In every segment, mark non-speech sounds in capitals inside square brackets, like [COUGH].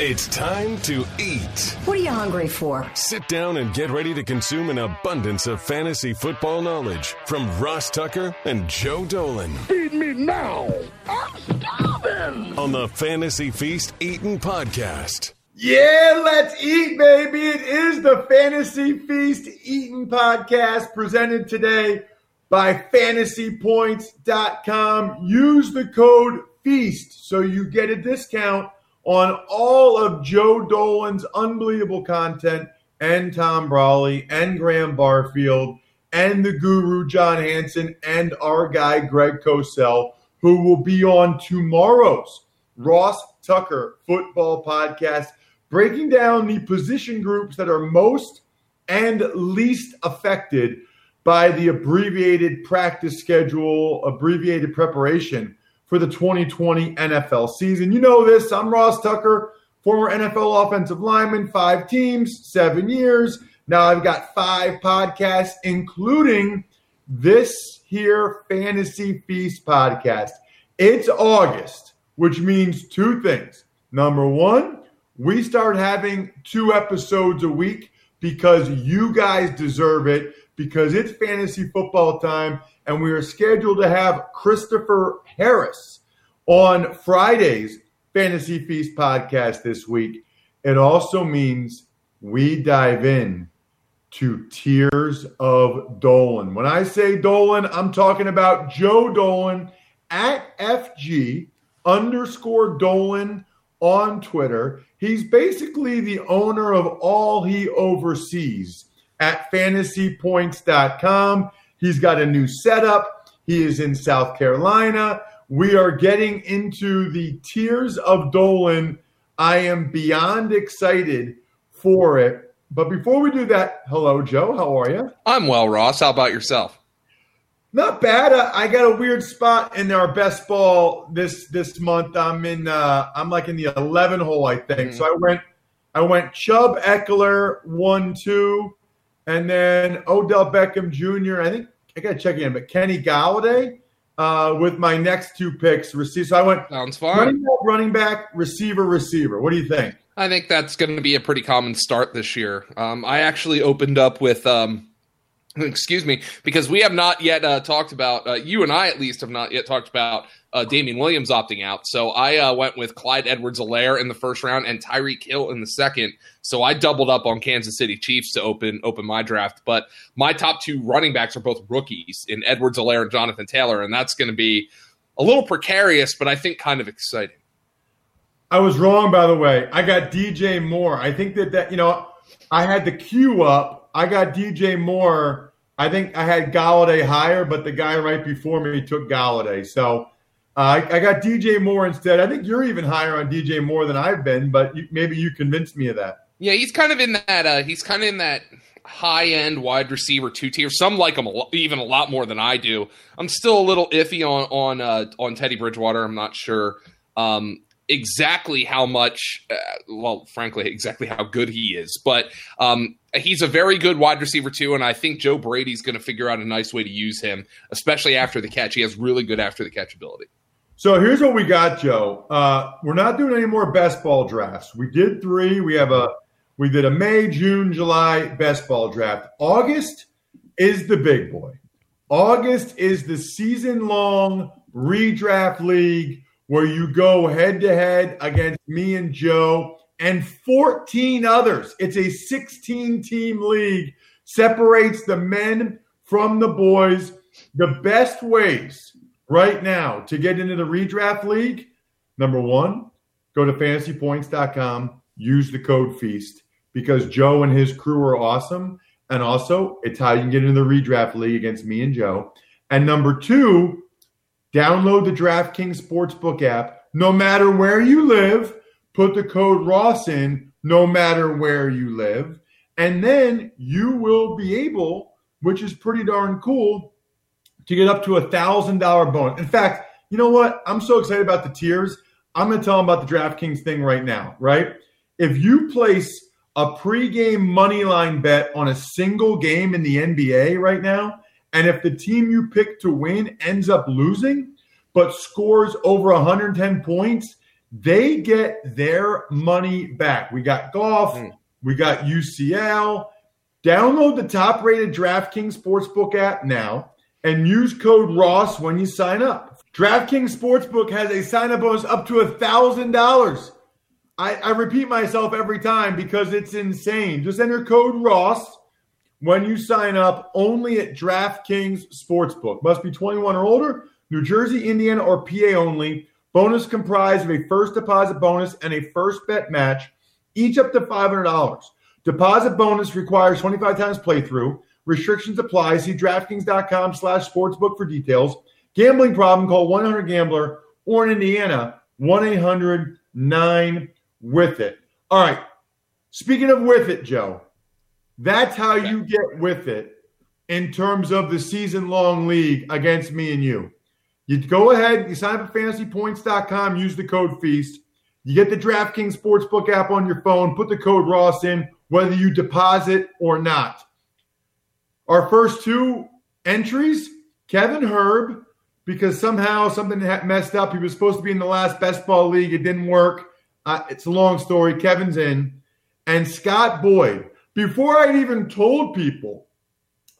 It's time to eat. What are you hungry for? Sit down and get ready to consume an abundance of fantasy football knowledge from Ross Tucker and Joe Dolan. Feed me now. I'm starving. On the Fantasy Feast Eating Podcast. Yeah, let's eat, baby. It is the Fantasy Feast Eating Podcast presented today by fantasypoints.com. Use the code FEAST so you get a discount on all of Joe Dolan's unbelievable content and Tom Brolley and Graham Barfield and the guru John Hansen and our guy Greg Cosell, who will be on tomorrow's Ross Tucker football podcast, breaking down the position groups that are most and least affected by the abbreviated practice schedule, abbreviated preparation for the 2020 NFL season. You know this. I'm Ross Tucker, former NFL offensive lineman, five teams, seven years. Now I've got five podcasts, including this here Fantasy Feast podcast. It's August, which means two things. Number one, we start having two episodes a week because you guys deserve it, because it's fantasy football time and we are scheduled to have Christopher Harris on Friday's Fantasy Feast podcast this week. It also means we dive in to Tears of Dolan. When I say Dolan, I'm talking about Joe Dolan at FG underscore Dolan on Twitter. He's basically the owner of all he oversees at fantasypoints.com. He's got a new setup. He is in South Carolina. We are getting into the Tears of Dolan. I am beyond excited for it. But before we do that, hello, Joe. How are you? I'm well, Ross. How about yourself? Not bad. I got a weird spot in our best ball this this month. I'm in. Uh, I'm like in the 11 hole, I think. Mm. So I went. I went Chubb Ekeler one two and then Odell Beckham Jr. I think I got to check in, but Kenny Golladay uh, with my next two picks. Receive. So I went sounds fine. Running back, running back, receiver, receiver. What do you think? I think that's going to be a pretty common start this year. Um, I actually opened up with. Um, excuse me, because we have not yet uh, talked about, uh, you and I at least have not yet talked about uh, Damien Williams opting out. So I uh, went with Clyde Edwards Helaire in the first round and Tyreek Hill in the second. So I doubled up on Kansas City Chiefs to open open my draft. But my top two running backs are both rookies in Edwards Helaire and Jonathan Taylor. And that's going to be a little precarious, but I think kind of exciting. I was wrong, by the way. I got DJ Moore. I think that, that you know, I had the queue up. I got DJ Moore. I think I had Golladay higher, but the guy right before me took Golladay. So uh, I, I, got DJ Moore instead. I think you're even higher on DJ Moore than I've been, but you, maybe you convinced me of that. Yeah, he's kind of in that. Uh, he's kind of in that high end wide receiver two tier. Some like him a lo- even a lot more than I do. I'm still a little iffy on on uh, on Teddy Bridgewater. I'm not sure um, exactly how much. Uh, well, frankly, exactly how good he is, but um, he's a very good wide receiver too. And I think Joe Brady's going to figure out a nice way to use him, especially after the catch. He has really good after the catch ability. So here's what we got, Joe. Uh, we're not doing any more best ball drafts. We did three. We have a we did a May, June, July best ball draft. August is the big boy. August is the season long redraft league where you go head to head against me and Joe and 14 others. It's a 16 team league, separates the men from the boys. The best ways right now to get into the redraft league, number one, go to fantasypoints.com, use the code FEAST because Joe and his crew are awesome. And also, it's how you can get into the redraft league against me and Joe. And number two, download the DraftKings Sportsbook app. No matter where you live, put the code Ross in, no matter where you live. And then you will be able, which is pretty darn cool, to get up to a thousand dollar bonus. In fact, you know what? I'm so excited about the tiers. I'm going to tell them about the DraftKings thing right now. Right? If you place a pregame money line bet on a single game in the NBA right now, and if the team you pick to win ends up losing, but scores over 110 points, they get their money back. We got golf, mm. we got UCL. Download the top rated DraftKings Sportsbook app now and use code Ross when you sign up. DraftKings Sportsbook has a sign up bonus up to a $1,000. I, I repeat myself every time because it's insane. Just enter code Ross when you sign up only at DraftKings Sportsbook. Must be 21 or older, New Jersey, Indiana, or PA only. Bonus comprised of a first deposit bonus and a first bet match, each up to $500. Deposit bonus requires 25 times playthrough. Restrictions apply. See DraftKings.com slash sportsbook for details. Gambling problem, call 1-800-GAMBLER or in Indiana, 1-800-9 with it. All right. Speaking of with it, Joe, that's how you get with it in terms of the season long league against me and you. You go ahead, you sign up at fantasypoints.com, use the code FEAST. You get the DraftKings Sportsbook app on your phone, put the code Ross in, whether you deposit or not. Our first two entries Kevin Herb, because somehow something messed up. He was supposed to be in the last best ball league, it didn't work. Uh, it's a long story. Kevin's in. And Scott Boyd. Before I'd even told people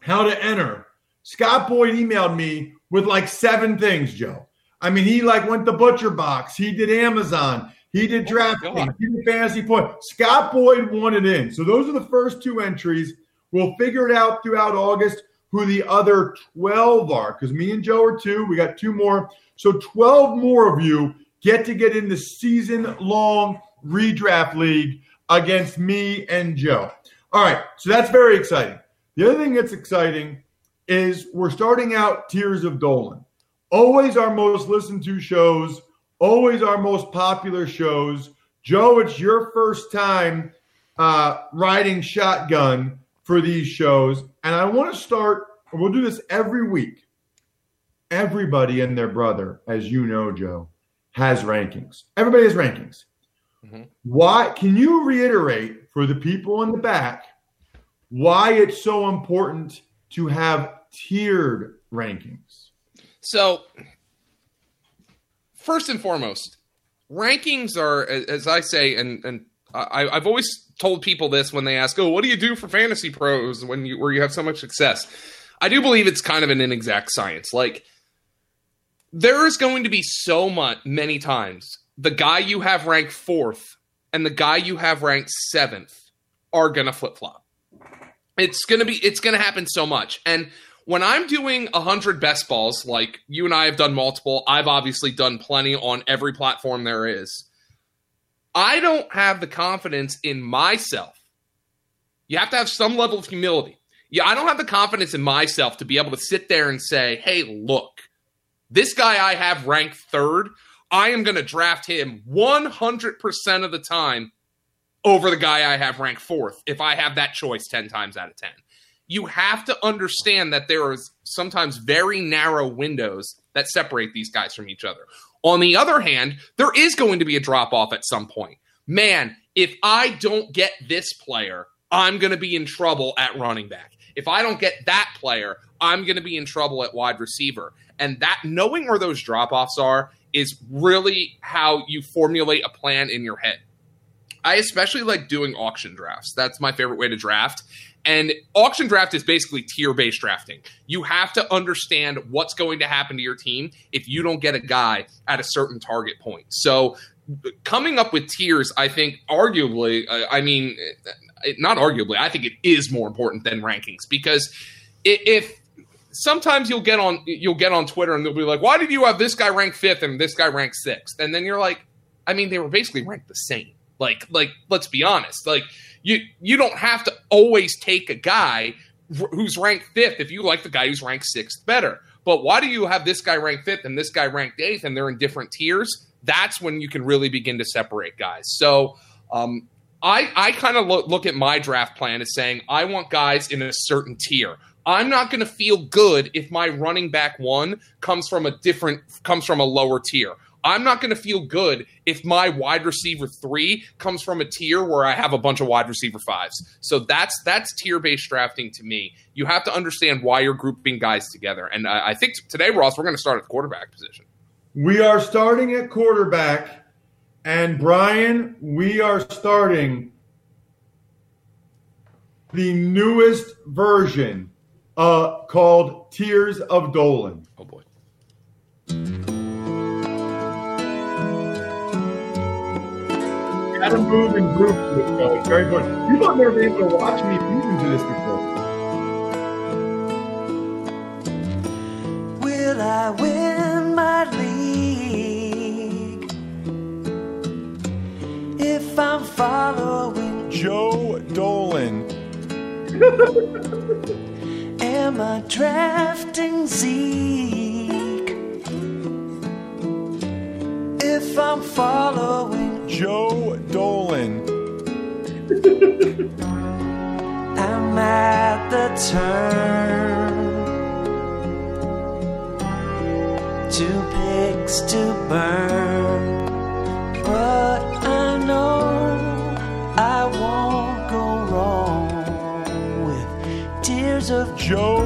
how to enter, Scott Boyd emailed me with like seven things, Joe. I mean, he like went to Butcher Box. He did Amazon. He did oh DraftKings. He did Fantasy Point. Scott Boyd wanted in. So those are the first two entries. We'll figure it out throughout August who the other 12 are because me and Joe are two. We got two more. So 12 more of you get to get in the season long redraft league against me and Joe. All right, so that's very exciting. The other thing that's exciting is we're starting out Tears of Dolan. Always our most listened to shows, always our most popular shows. Joe, it's your first time uh, riding shotgun for these shows. And I want to start, we'll do this every week. Everybody and their brother, as you know, Joe, has rankings. Everybody has rankings. Mm-hmm. Why can you reiterate for the people in the back why it's so important to have tiered rankings? So, first and foremost, rankings are, as I say, and and I, have always told people this when they ask, "Oh, what do you do for fantasy pros when you where you have so much success?" I do believe it's kind of an inexact science. Like there is going to be so much many times the guy you have ranked fourth and the guy you have ranked seventh are gonna flip flop. It's gonna be it's gonna happen so much. And when I'm doing hundred best balls, like you and I have done multiple, I've obviously done plenty on every platform there is. I don't have the confidence in myself. You have to have some level of humility. Yeah, I don't have the confidence in myself to be able to sit there and say, hey, look, this guy I have ranked third, I am going to draft him 100% of the time over the guy I have ranked fourth if I have that choice 10 times out of 10. You have to understand that there is sometimes very narrow windows that separate these guys from each other. On the other hand, there is going to be a drop off at some point. Man, if I don't get this player, I'm going to be in trouble at running back. If I don't get that player, I'm going to be in trouble at wide receiver. And that knowing where those drop offs are is really how you formulate a plan in your head. I especially like doing auction drafts. That's my favorite way to draft. And auction draft is basically tier based drafting. You have to understand what's going to happen to your team if you don't get a guy at a certain target point. So, coming up with tiers, I think, arguably, uh, I mean, not arguably, I think it is more important than rankings because if sometimes you'll get on you'll get on Twitter and they'll be like, "Why did you have this guy ranked fifth and this guy ranked sixth? And then you're like, I mean, they were basically ranked the same. Like, like let's be honest. Like you you don't have to always take a guy who's ranked fifth if you like the guy who's ranked sixth better. But why do you have this guy ranked fifth and this guy ranked eighth and they're in different tiers? That's when you can really begin to separate guys. So um, I, I kind of look, look at my draft plan as saying I want guys in a certain tier. I'm not going to feel good if my running back one comes from a different comes from a lower tier. I'm not going to feel good if my wide receiver three comes from a tier where I have a bunch of wide receiver fives. So that's that's tier based drafting to me. You have to understand why you're grouping guys together. And I, I think today, Ross, we're going to start at the quarterback position. We are starting at quarterback. And Brian, we are starting the newest version uh, called Tears of Dolan. Oh boy. Gotta move and group to it, though. It's very important. People have never been able to watch me listen to this before. Will I win my league if I'm following? Joe Dolan. [LAUGHS] Am I drafting Zeke if I'm following? Joe Dolan. [LAUGHS] I'm at the turn. Two picks to burn. But I know I won't go wrong with tears of Joe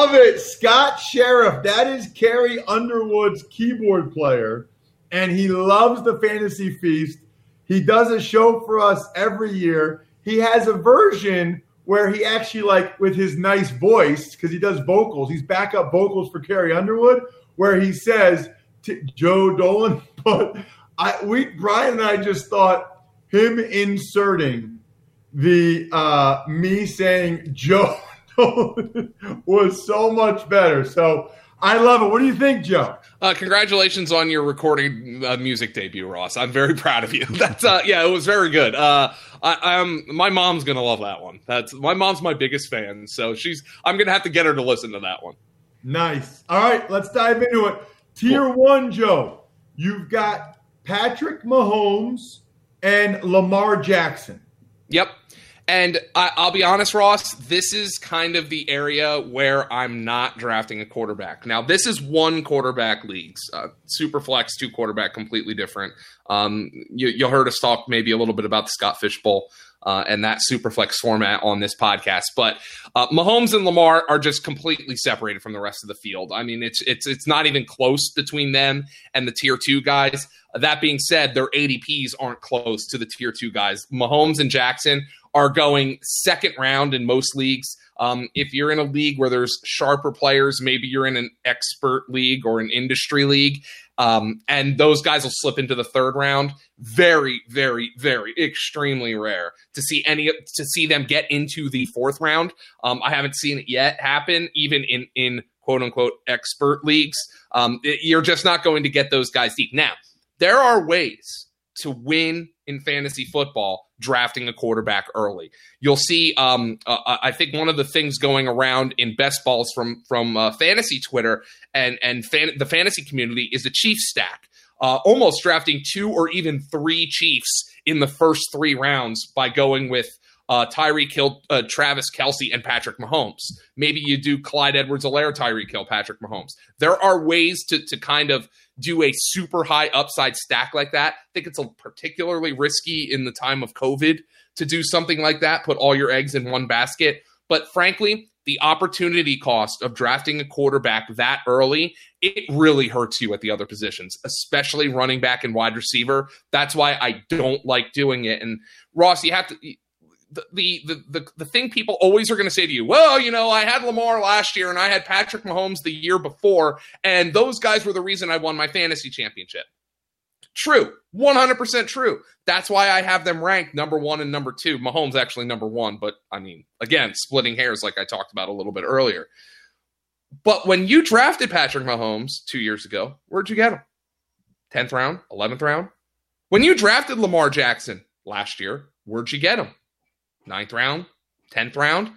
Love it. Scott Sheriff. That is Carrie Underwood's keyboard player. And he loves the Fantasy Feast. He does a show for us every year. He has a version where he actually, like, with his nice voice, because he does vocals, he's backup vocals for Carrie Underwood, where he says, Joe Dolan. [LAUGHS] But I, we, Brian and I just thought him inserting the uh, me saying Joe [LAUGHS] was so much better. So I love it. What do you think, Joe? Uh, congratulations on your recording uh, music debut, Ross. I'm very [LAUGHS] proud of you. [LAUGHS] That's uh, yeah, it was very good. Uh, I, I'm my mom's gonna love that one. That's my mom's my biggest fan, so she's I'm gonna have to get her to listen to that one. Nice. All right, let's dive into it. Tier one, Joe. You've got Patrick Mahomes and Lamar Jackson. Yep. And I, I'll be honest, Ross, this is kind of the area where I'm not drafting a quarterback. Now, this is one quarterback leagues. Uh, Superflex, two quarterback, completely different. Um, you, you heard us talk maybe a little bit about the Scott Fish Bowl uh, and that super flex format on this podcast. But uh, Mahomes and Lamar are just completely separated from the rest of the field. I mean, it's it's it's not even close between them and the tier two guys. That being said, their ADPs aren't close to the tier two guys. Mahomes and Jackson are going second round in most leagues. Um, if you're in a league where there's sharper players, maybe you're in an expert league or an industry league, um, and those guys will slip into the third round. Very, very, very extremely rare to see any to see them get into the fourth round. Um, I haven't seen it yet happen, even in in quote unquote expert leagues. Um, it- you're just not going to get those guys deep. Now, there are ways to win in fantasy football drafting a quarterback early. You'll see. Um, uh, I think one of the things going around in best balls from from uh, fantasy Twitter and and fan, the fantasy community is the Chiefs stack. Uh, almost drafting two or even three Chiefs in the first three rounds by going with uh, Tyreek Hill, uh, Travis Kelce, and Patrick Mahomes. Maybe you do Clyde Edwards-Helaire, Tyreek Hill, Patrick Mahomes. There are ways to to kind of do a super high upside stack like that. I think it's a particularly risky in the time of COVID to do something like that. Put all your eggs in one basket. But frankly, the opportunity cost of drafting a quarterback that early, it really hurts you at the other positions, especially running back and wide receiver. That's why I don't like doing it. And Ross, you have to the the the the, thing people always are going to say to you, well, you know, I had Lamar last year and I had Patrick Mahomes the year before, and those guys were the reason I won my fantasy championship. True, 100% true. That's why I have them ranked number one and number two. Mahomes actually number one, but I mean, again, splitting hairs like I talked about a little bit earlier. But when you drafted Patrick Mahomes two years ago, where'd you get him? 10th round, 11th round? When you drafted Lamar Jackson last year, where'd you get him? Ninth round, 10th round?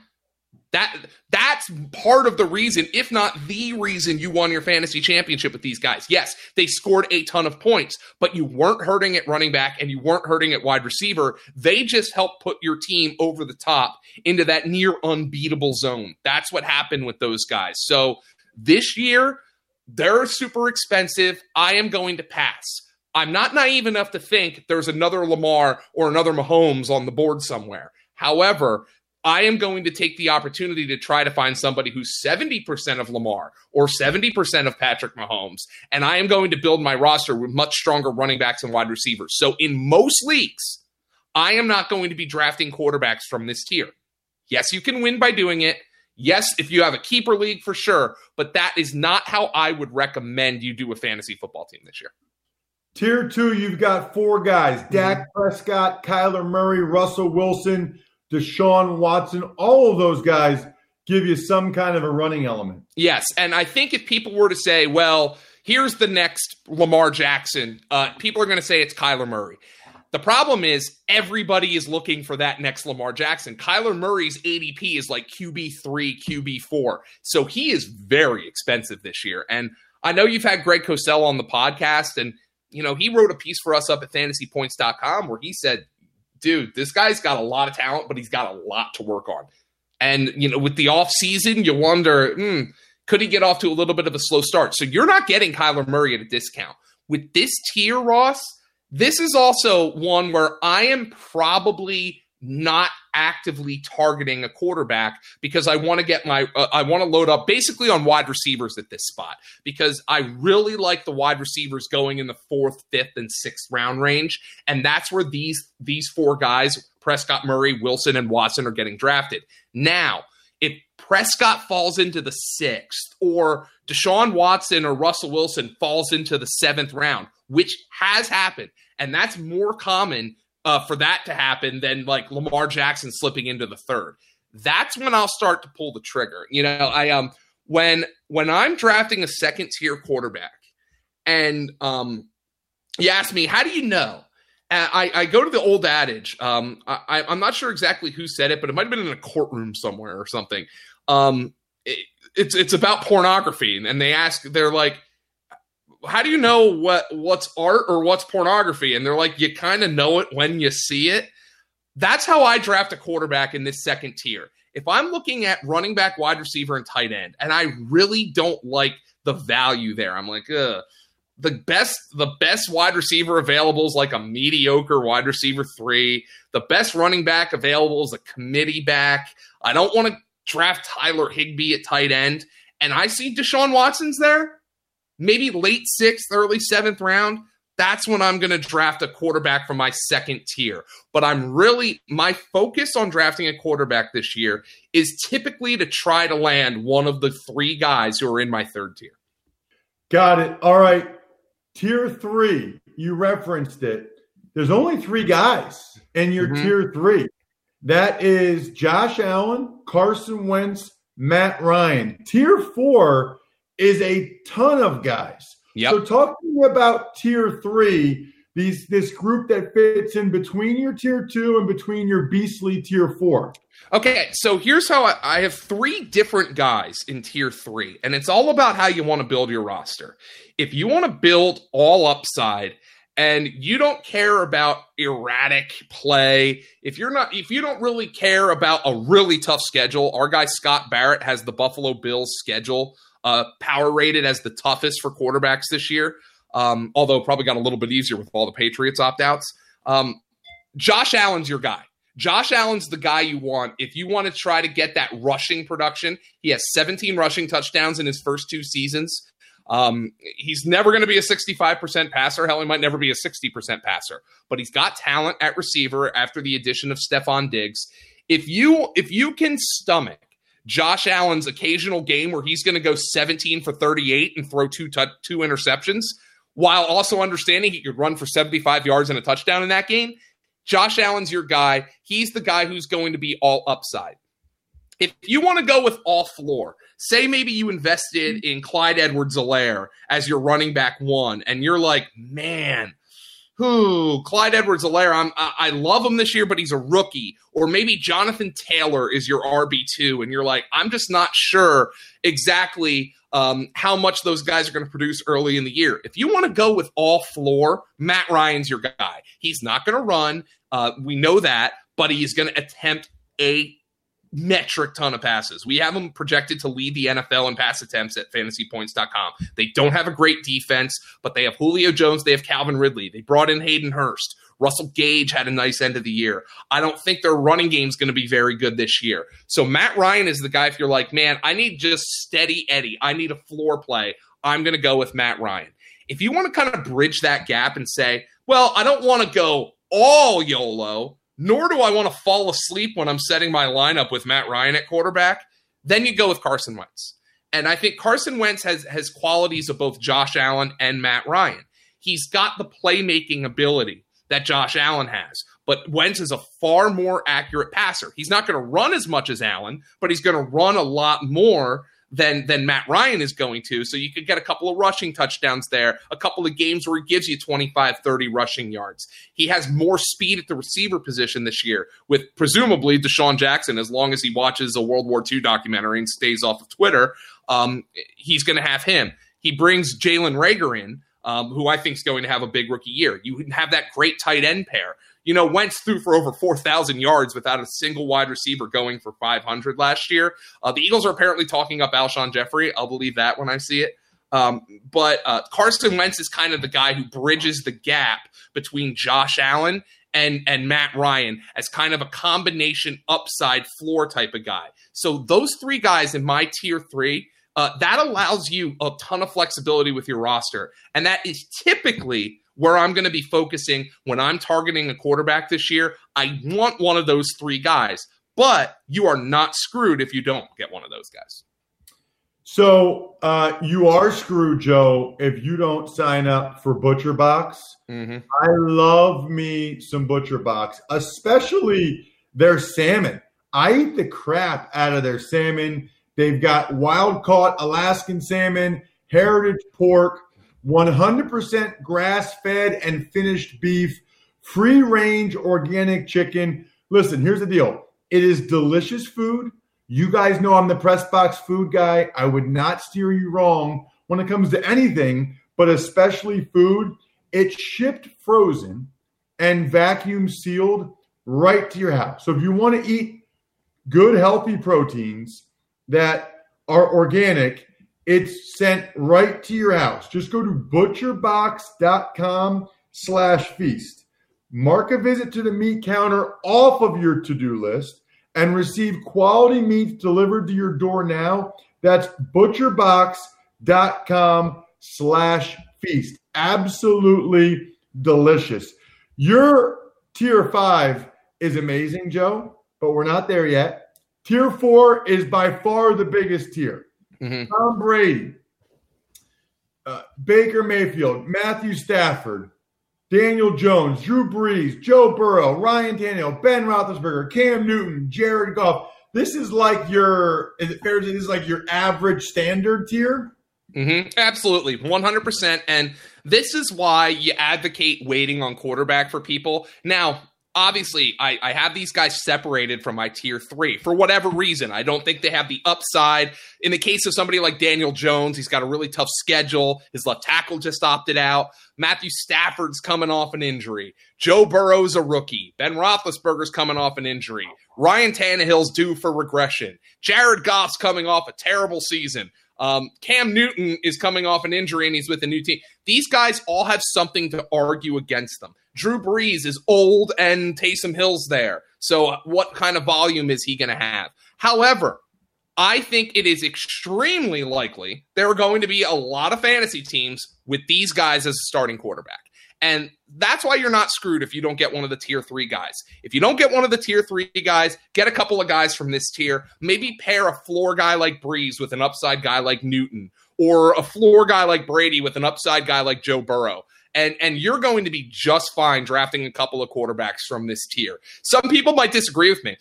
That that's part of the reason, if not the reason, you won your fantasy championship with these guys. Yes, they scored a ton of points, but you weren't hurting at running back and you weren't hurting at wide receiver. They just helped put your team over the top into that near unbeatable zone. That's what happened with those guys. So this year, they're super expensive. I am going to pass. I'm not naive enough to think there's another Lamar or another Mahomes on the board somewhere. However, I am going to take the opportunity to try to find somebody who's 70% of Lamar or 70% of Patrick Mahomes. And I am going to build my roster with much stronger running backs and wide receivers. So in most leagues, I am not going to be drafting quarterbacks from this tier. Yes, you can win by doing it. Yes, if you have a keeper league for sure, but that is not how I would recommend you do a fantasy football team this year. Tier two, you've got four guys Dak mm-hmm. Prescott, Kyler Murray, Russell Wilson, Deshaun Watson. All of those guys give you some kind of a running element. Yes, and I think if people were to say, well, here's the next Lamar Jackson, uh, people are going to say it's Kyler Murray. The problem is everybody is looking for that next Lamar Jackson. Kyler Murray's ADP is like QB3, QB4. So he is very expensive this year. And I know you've had Greg Cosell on the podcast, and you know, he wrote a piece for us up at fantasypoints.com where he said, dude, this guy's got a lot of talent, but he's got a lot to work on. And, you know, with the off season, you wonder, hmm, could he get off to a little bit of a slow start? So you're not getting Kyler Murray at a discount. With this tier, Ross, this is also one where I am probably not actively targeting a quarterback because I want to get my uh, I want to load up basically on wide receivers at this spot because I really like the wide receivers going in the 4th, 5th and 6th round range and that's where these these four guys Prescott, Murray, Wilson and Watson are getting drafted. Now, if Prescott falls into the 6th or Deshaun Watson or Russell Wilson falls into the 7th round, which has happened and that's more common uh, for that to happen than like Lamar Jackson slipping into the third. That's when I'll start to pull the trigger. You know, I um when when I'm drafting a second tier quarterback, and um, you ask me how do you know? I, I go to the old adage. Um, I, I'm not sure exactly who said it, but it might have been in a courtroom somewhere or something. Um, it, it's it's about pornography, and they ask, they're like, how do you know what what's art or what's pornography? And they're like, you kind of know it when you see it. That's how I draft a quarterback in this second tier. If I'm looking at running back, wide receiver, and tight end, and I really don't like the value there, I'm like, Ugh. the best the best wide receiver available is like a mediocre wide receiver three. The best running back available is a committee back. I don't want to draft Tyler Higbee at tight end, and I see Deshaun Watson's there maybe late sixth, early seventh round, that's when I'm going to draft a quarterback from my second tier. But I'm really, my focus on drafting a quarterback this year is typically to try to land one of the three guys who are in my third tier. Got it. All right. Tier three, you referenced it. There's only three guys in your mm-hmm. tier three. That is Josh Allen, Carson Wentz, Matt Ryan. Tier four is a ton of guys. Yep. So talking about tier three, these this group that fits in between your tier two and between your beastly tier four. Okay, so here's how I, I have three different guys in tier three, and it's all about how you want to build your roster. If you want to build all upside and you don't care about erratic play, if you're not if you don't really care about a really tough schedule, our guy Scott Barrett has the Buffalo Bills schedule uh, power rated as the toughest for quarterbacks this year. Um, although probably got a little bit easier with all the Patriots opt outs. Um, Josh Allen's your guy. Josh Allen's the guy you want if you want to try to get that rushing production. He has 17 rushing touchdowns in his first two seasons. Um, he's never going to be a 65% passer. Hell, he might never be a 60% passer, but he's got talent at receiver after the addition of Stefon Diggs. If you if you can stomach Josh Allen's occasional game where he's going to go 17 for 38 and throw two t- two interceptions, while also understanding he could run for 75 yards and a touchdown in that game. Josh Allen's your guy. He's the guy who's going to be all upside. If you want to go with all floor, say maybe you invested in Clyde Edwards-Helaire as your running back one, and you're like, man, who Clyde Edwards Helaire, I'm, I love him this year, but he's a rookie. Or maybe Jonathan Taylor is your RB2, and you're like, I'm just not sure exactly um, how much those guys are going to produce early in the year. If you want to go with all floor, Matt Ryan's your guy. He's not going to run. Uh, we know that, but he's going to attempt a metric ton of passes. We have them projected to lead the NFL in pass attempts at fantasypoints.com. They don't have a great defense, but they have Julio Jones, they have Calvin Ridley. They brought in Hayden Hurst. Russell Gage had a nice end of the year. I don't think their running game is going to be very good this year. So Matt Ryan is the guy if you're like, man, I need just steady Eddie. I need a floor play. I'm going to go with Matt Ryan. If you want to kind of bridge that gap and say, well, I don't want to go all YOLO, nor do I want to fall asleep when I'm setting my lineup with Matt Ryan at quarterback, then you go with Carson Wentz. And I think Carson Wentz has has qualities of both Josh Allen and Matt Ryan. He's got the playmaking ability that Josh Allen has, but Wentz is a far more accurate passer. He's not going to run as much as Allen, but he's going to run a lot more than than Matt Ryan is going to. So you could get a couple of rushing touchdowns there, a couple of games where he gives you 25, 30 rushing yards. He has more speed at the receiver position this year with presumably DeSean Jackson, as long as he watches a World War II documentary and stays off of Twitter. Um, he's going to have him. He brings Jalen Reagor in, um, who I think is going to have a big rookie year. You have that great tight end pair. You know, Wentz threw for over 4,000 yards without a single wide receiver going for 500 last year. Uh, the Eagles are apparently talking up Alshon Jeffery. I'll believe that when I see it. Um, but uh, Carson Wentz is kind of the guy who bridges the gap between Josh Allen and and Matt Ryan as kind of a combination upside floor type of guy. So those three guys in my tier three, uh, that allows you a ton of flexibility with your roster, and that is typically where I'm going to be focusing when I'm targeting a quarterback this year. I want one of those three guys, but you are not screwed if you don't get one of those guys. So uh, you are screwed, Joe, if you don't sign up for Butcher Box. Mm-hmm. I love me some Butcher Box, especially their salmon. I eat the crap out of their salmon. They've got wild caught Alaskan salmon, heritage pork, 100% grass fed and finished beef, free range organic chicken. Listen, here's the deal it is delicious food. You guys know I'm the press box food guy. I would not steer you wrong when it comes to anything, but especially food. It's shipped frozen and vacuum sealed right to your house. So if you want to eat good, healthy proteins that are organic, it's sent right to your house. Just go to butcherbox.com slash feast. Mark a visit to the meat counter off of your to-do list and receive quality meats delivered to your door now. That's butcherbox.com slash feast. Absolutely delicious. Your tier five is amazing, Joe, but we're not there yet. Tier four is by far the biggest tier. Mm-hmm. Tom Brady, uh, Baker Mayfield, Matthew Stafford, Daniel Jones, Drew Brees, Joe Burrow, Ryan Tannehill, Ben Roethlisberger, Cam Newton, Jared Goff. This is like your, is it fair to say this is like your average standard tier? Mm-hmm. Absolutely, one hundred percent. And this is why you advocate waiting on quarterback for people. Now, obviously, I, I have these guys separated from my tier three for whatever reason. I don't think they have the upside. In the case of somebody like Daniel Jones, he's got a really tough schedule. His left tackle just opted out. Matthew Stafford's coming off an injury. Joe Burrow's a rookie. Ben Roethlisberger's coming off an injury. Ryan Tannehill's due for regression. Jared Goff's coming off a terrible season. Um, Cam Newton is coming off an injury and he's with a new team. These guys all have something to argue against them. Drew Brees is old and Taysom Hill's there. So, what kind of volume is he going to have? However, I think it is extremely likely there are going to be a lot of fantasy teams with these guys as a starting quarterback. And that's why you're not screwed if you don't get one of the tier three guys. If you don't get one of the tier three guys, get a couple of guys from this tier. Maybe pair a floor guy like Brees with an upside guy like Newton, or a floor guy like Brady with an upside guy like Joe Burrow. And, and you're going to be just fine drafting a couple of quarterbacks from this tier. Some people might disagree with me.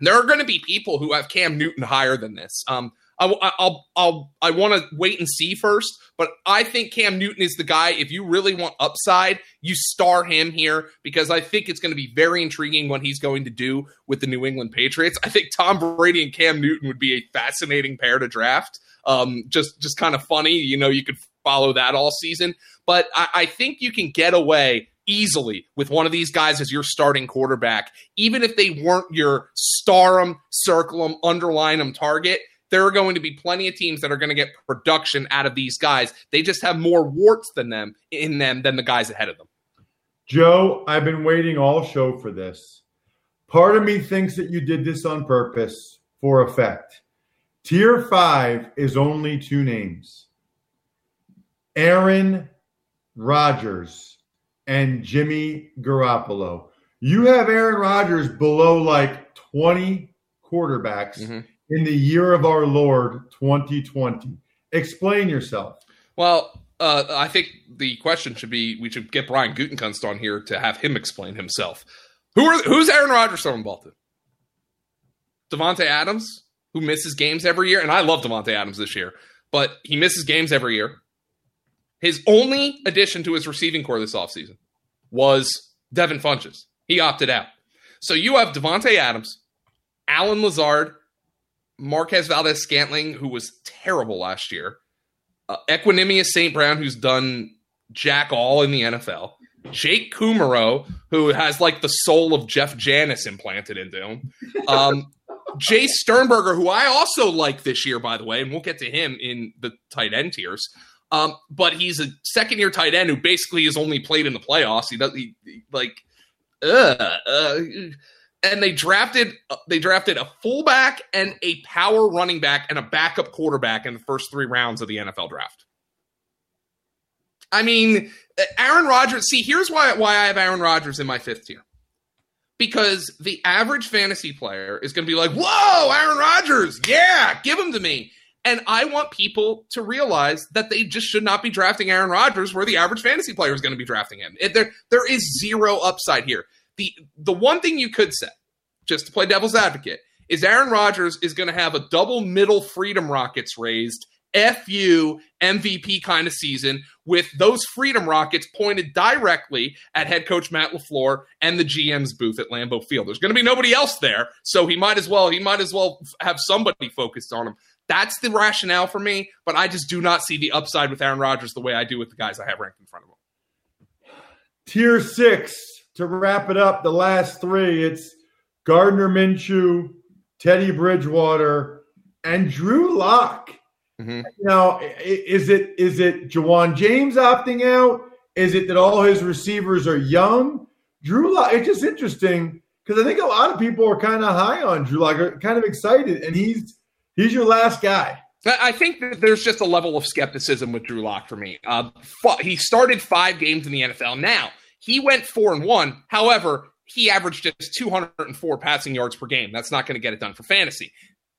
There are going to be people who have Cam Newton higher than this. Um, I, I'll, I'll, I want to wait and see first, but I think Cam Newton is the guy. If you really want upside, you star him here because I think it's going to be very intriguing what he's going to do with the New England Patriots. I think Tom Brady and Cam Newton would be a fascinating pair to draft. Um, just, just kind of funny. You know, you could follow that all season, but I, I think you can get away easily with one of these guys as your starting quarterback, even if they weren't your star them, circle them, underline them target there are going to be plenty of teams that are going to get production out of these guys. They just have more warts than them in them than the guys ahead of them. Joe, I've been waiting all show for this. Part of me thinks that you did this on purpose for effect. Tier five is only two names Aaron Rodgers and Jimmy Garoppolo. You have Aaron Rodgers below like 20 quarterbacks Mhm. In the year of our Lord 2020. Explain yourself. Well, uh, I think the question should be we should get Brian Gutekunst on here to have him explain himself. Who are who's Aaron Rodgers throwing ball to? Davante Adams, who misses games every year, and I love Davante Adams this year, but he misses games every year. His only addition to his receiving corps this offseason was Devin Funchess. He opted out. So you have Davante Adams, Allen Lazard, Marquez Valdes-Scantling, who was terrible last year, uh, Equanimous St. Brown, who's done jack all in the NFL, Jake Kumerow, who has like the soul of Jeff Janis implanted into him, um, [LAUGHS] Jace Sternberger, who I also like this year, by the way, and we'll get to him in the tight end tiers. Um, but he's a second year tight end who basically has only played in the playoffs. He does he, he- like, uh, uh, and they drafted uh, they drafted a fullback and a power running back and a backup quarterback in the first three rounds of the NFL draft. I mean, uh, Aaron Rodgers. See, here's why why I have Aaron Rodgers in my fifth tier. Because the average fantasy player is going to be like, "Whoa, Aaron Rodgers, yeah, give him to me." And I want people to realize that they just should not be drafting Aaron Rodgers where the average fantasy player is going to be drafting him. It- there, there is zero upside here. The the one thing you could say, just to play devil's advocate, is Aaron Rodgers is going to have a double middle freedom rockets raised FU MVP kind of season with those freedom rockets pointed directly at head coach Matt LaFleur and the GM's booth at Lambeau Field. There's going to be nobody else there, so he might as well he might as well have somebody focused on him. That's the rationale for me, but I just do not see the upside with Aaron Rodgers the way I do with the guys I have ranked in front of him. Tier six to wrap it up. The last three. It's Gardner Minshew, Teddy Bridgewater, and Drew Lock. Mhm. Now, is it is it Ja'Wuan James opting out? Is it that all his receivers are young? Drew Lock. It's just interesting because I think a lot of people are kind of high on Drew Lock, are kind of excited, and he's he's your last guy. I I think that there's just a level of skepticism with Drew Lock for me. Uh, he started five games in the NFL. Now he went four and one. However, he averaged just 204 passing yards per game. That's not going to get it done for fantasy.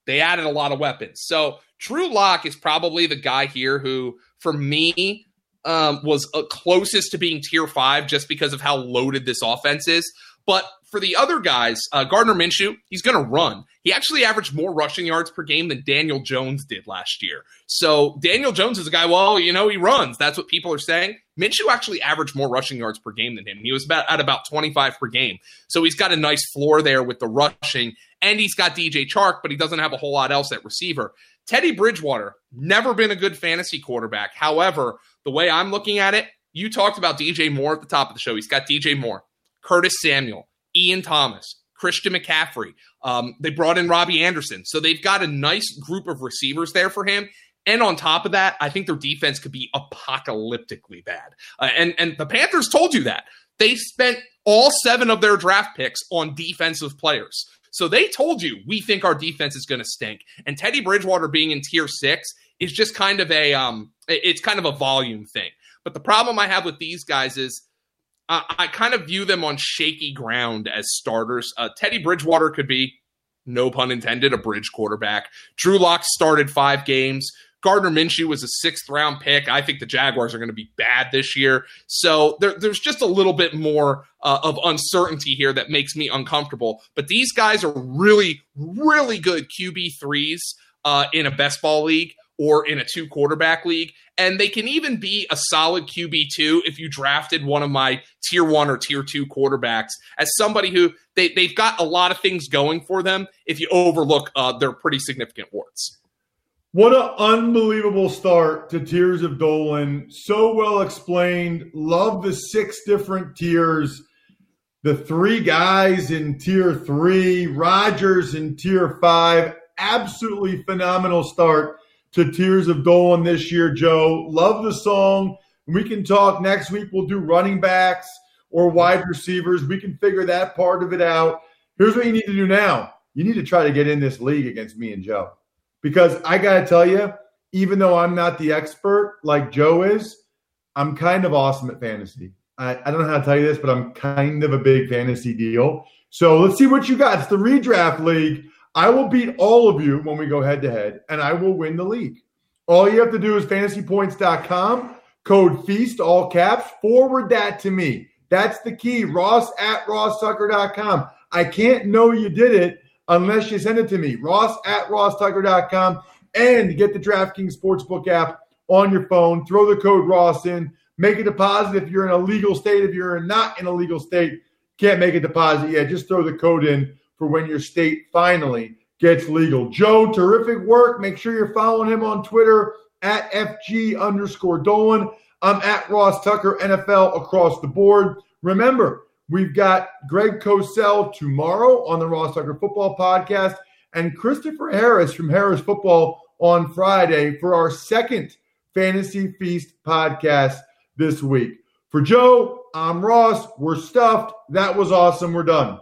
They added a lot of weapons. So Drew Lock is probably the guy here who, for me, um, was uh, closest to being tier five just because of how loaded this offense is. But for the other guys, uh, Gardner Minshew, he's going to run. He actually averaged more rushing yards per game than Daniel Jones did last year. So Daniel Jones is a guy, well, you know, he runs. That's what people are saying. Minshew actually averaged more rushing yards per game than him. He was about at about 25 per game. So he's got a nice floor there with the rushing, and he's got DJ Chark, but he doesn't have a whole lot else at receiver. Teddy Bridgewater, never been a good fantasy quarterback. However, the way I'm looking at it, you talked about DJ Moore at the top of the show. He's got DJ Moore, Curtis Samuel, Ian Thomas, Christian McCaffrey. Um, they brought in Robby Anderson. So they've got a nice group of receivers there for him. And on top of that, I think their defense could be apocalyptically bad. Uh, and, and the Panthers told you that. They spent all seven of their draft picks on defensive players. So they told you, we think our defense is going to stink. And Teddy Bridgewater being in tier six is just kind of a, um, it's kind of a volume thing. But the problem I have with these guys is I, I kind of view them on shaky ground as starters. Uh, Teddy Bridgewater could be, no pun intended, a bridge quarterback. Drew Lock started five games. Gardner Minshew was a sixth round pick. I think the Jaguars are going to be bad this year. So there, there's just a little bit more uh, of uncertainty here that makes me uncomfortable. But these guys are really, really good QB threes uh, in a best ball league or in a two quarterback league. And they can even be a solid QB2 if you drafted one of my tier one or tier two quarterbacks as somebody who they, they've got a lot of things going for them if you overlook uh, their pretty significant warts. What an unbelievable start to Tears of Dolan. So well explained. Love the six different tiers. The three guys in tier three, Rodgers in tier five. Absolutely phenomenal start to Tears of Dolan this year, Joe. Love the song. We can talk next week. We'll do running backs. or wide receivers. We can figure that part of it out. Here's what you need to do now you need to try to get in this league against me and Joe. Because I got to tell you, even though I'm not the expert like Joe is, I'm kind of awesome at fantasy. I, I don't know how to tell you this, but I'm kind of a big fantasy deal. So let's see what you got. It's the redraft league. I will beat all of you when we go head to head, and I will win the league. All you have to do is fantasypoints.com, code FEAST, all caps, forward that to me. That's the key. Ross at rosstucker.com. I can't know you did it unless you send it to me. Ross at rosstucker.com and get the DraftKings Sportsbook app on your phone. Throw the code Ross in. Make a deposit if you're in a legal state. If you're not in a legal state, can't make a deposit yet. Just throw the code in for when your state finally gets legal. Joe, terrific work. Make sure you're following him on Twitter at FG underscore Dolan. I'm at Ross Tucker NFL across the board. Remember, we've got Greg Cosell tomorrow on the Ross Tucker Football Podcast and Christopher Harris from Harris Football on Friday for our second Fantasy Feast podcast this week. For Joe, I'm Ross. We're stuffed. That was awesome. We're done.